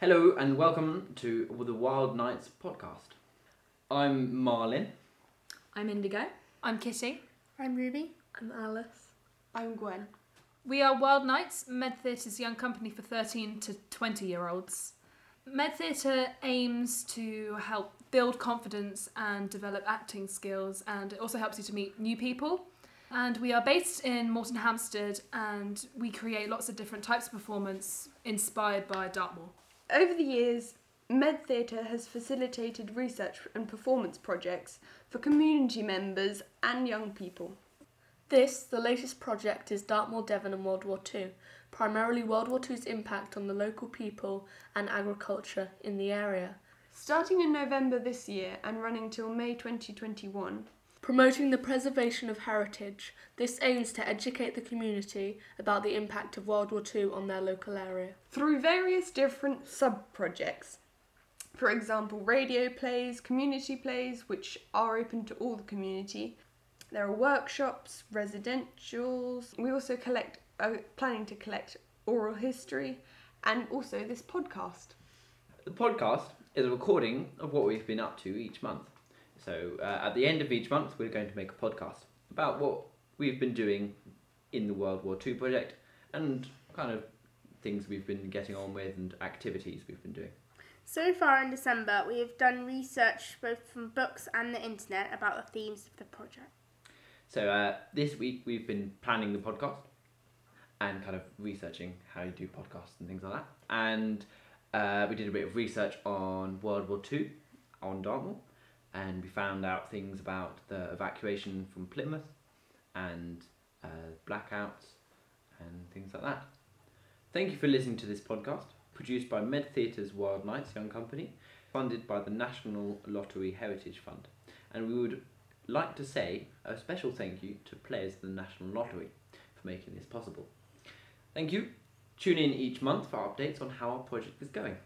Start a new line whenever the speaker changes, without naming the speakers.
Hello and welcome to the Wild Nights podcast. I'm Marlin.
I'm Indigo.
I'm Kitty.
I'm Ruby.
I'm Alice.
I'm Gwen.
We are Wild Nights, Med Theatre's young company for 13 to 20 year olds. Med Theatre aims to help build confidence and develop acting skills, and it also helps you to meet new people. And we are based in Moretonhampstead, and we create lots of different types of performance inspired by Dartmoor.
Over the years, Med Theatre has facilitated research and performance projects for community members and young people.
This, the latest project, is Dartmoor Devon and World War II, primarily World War II's impact on the local people and agriculture in the area.
Starting in November this year and running till May 2021,
Promoting the preservation of heritage, this aims to educate the community about the impact of World War II on their local area.
through various different sub projects. For example, radio plays, community plays, which are open to all the community. There are workshops, residentials. We also collect, uh, planning to collect oral history, and also this podcast.
The podcast is a recording of what we've been up to each month. So uh, at the end of each month, we're going to make a podcast about what we've been doing in the World War II project and kind of things we've been getting on with and activities we've been doing.
So far in December, we have done research both from books and the internet about the themes of the project.
So uh, this week we've been planning the podcast and kind of researching how you do podcasts and things like that. And uh, we did a bit of research on World War Two on Dartmoor, and we found out things about the evacuation from Plymouth and uh, blackouts and things like that. Thank you for listening to this podcast, produced by Med Theatre's Wild Nights Young Company, funded by the National Lottery Heritage Fund. And we would like to say a special thank you to players of the National Lottery for making this possible. Thank you. Tune in each month for updates on how our project is going.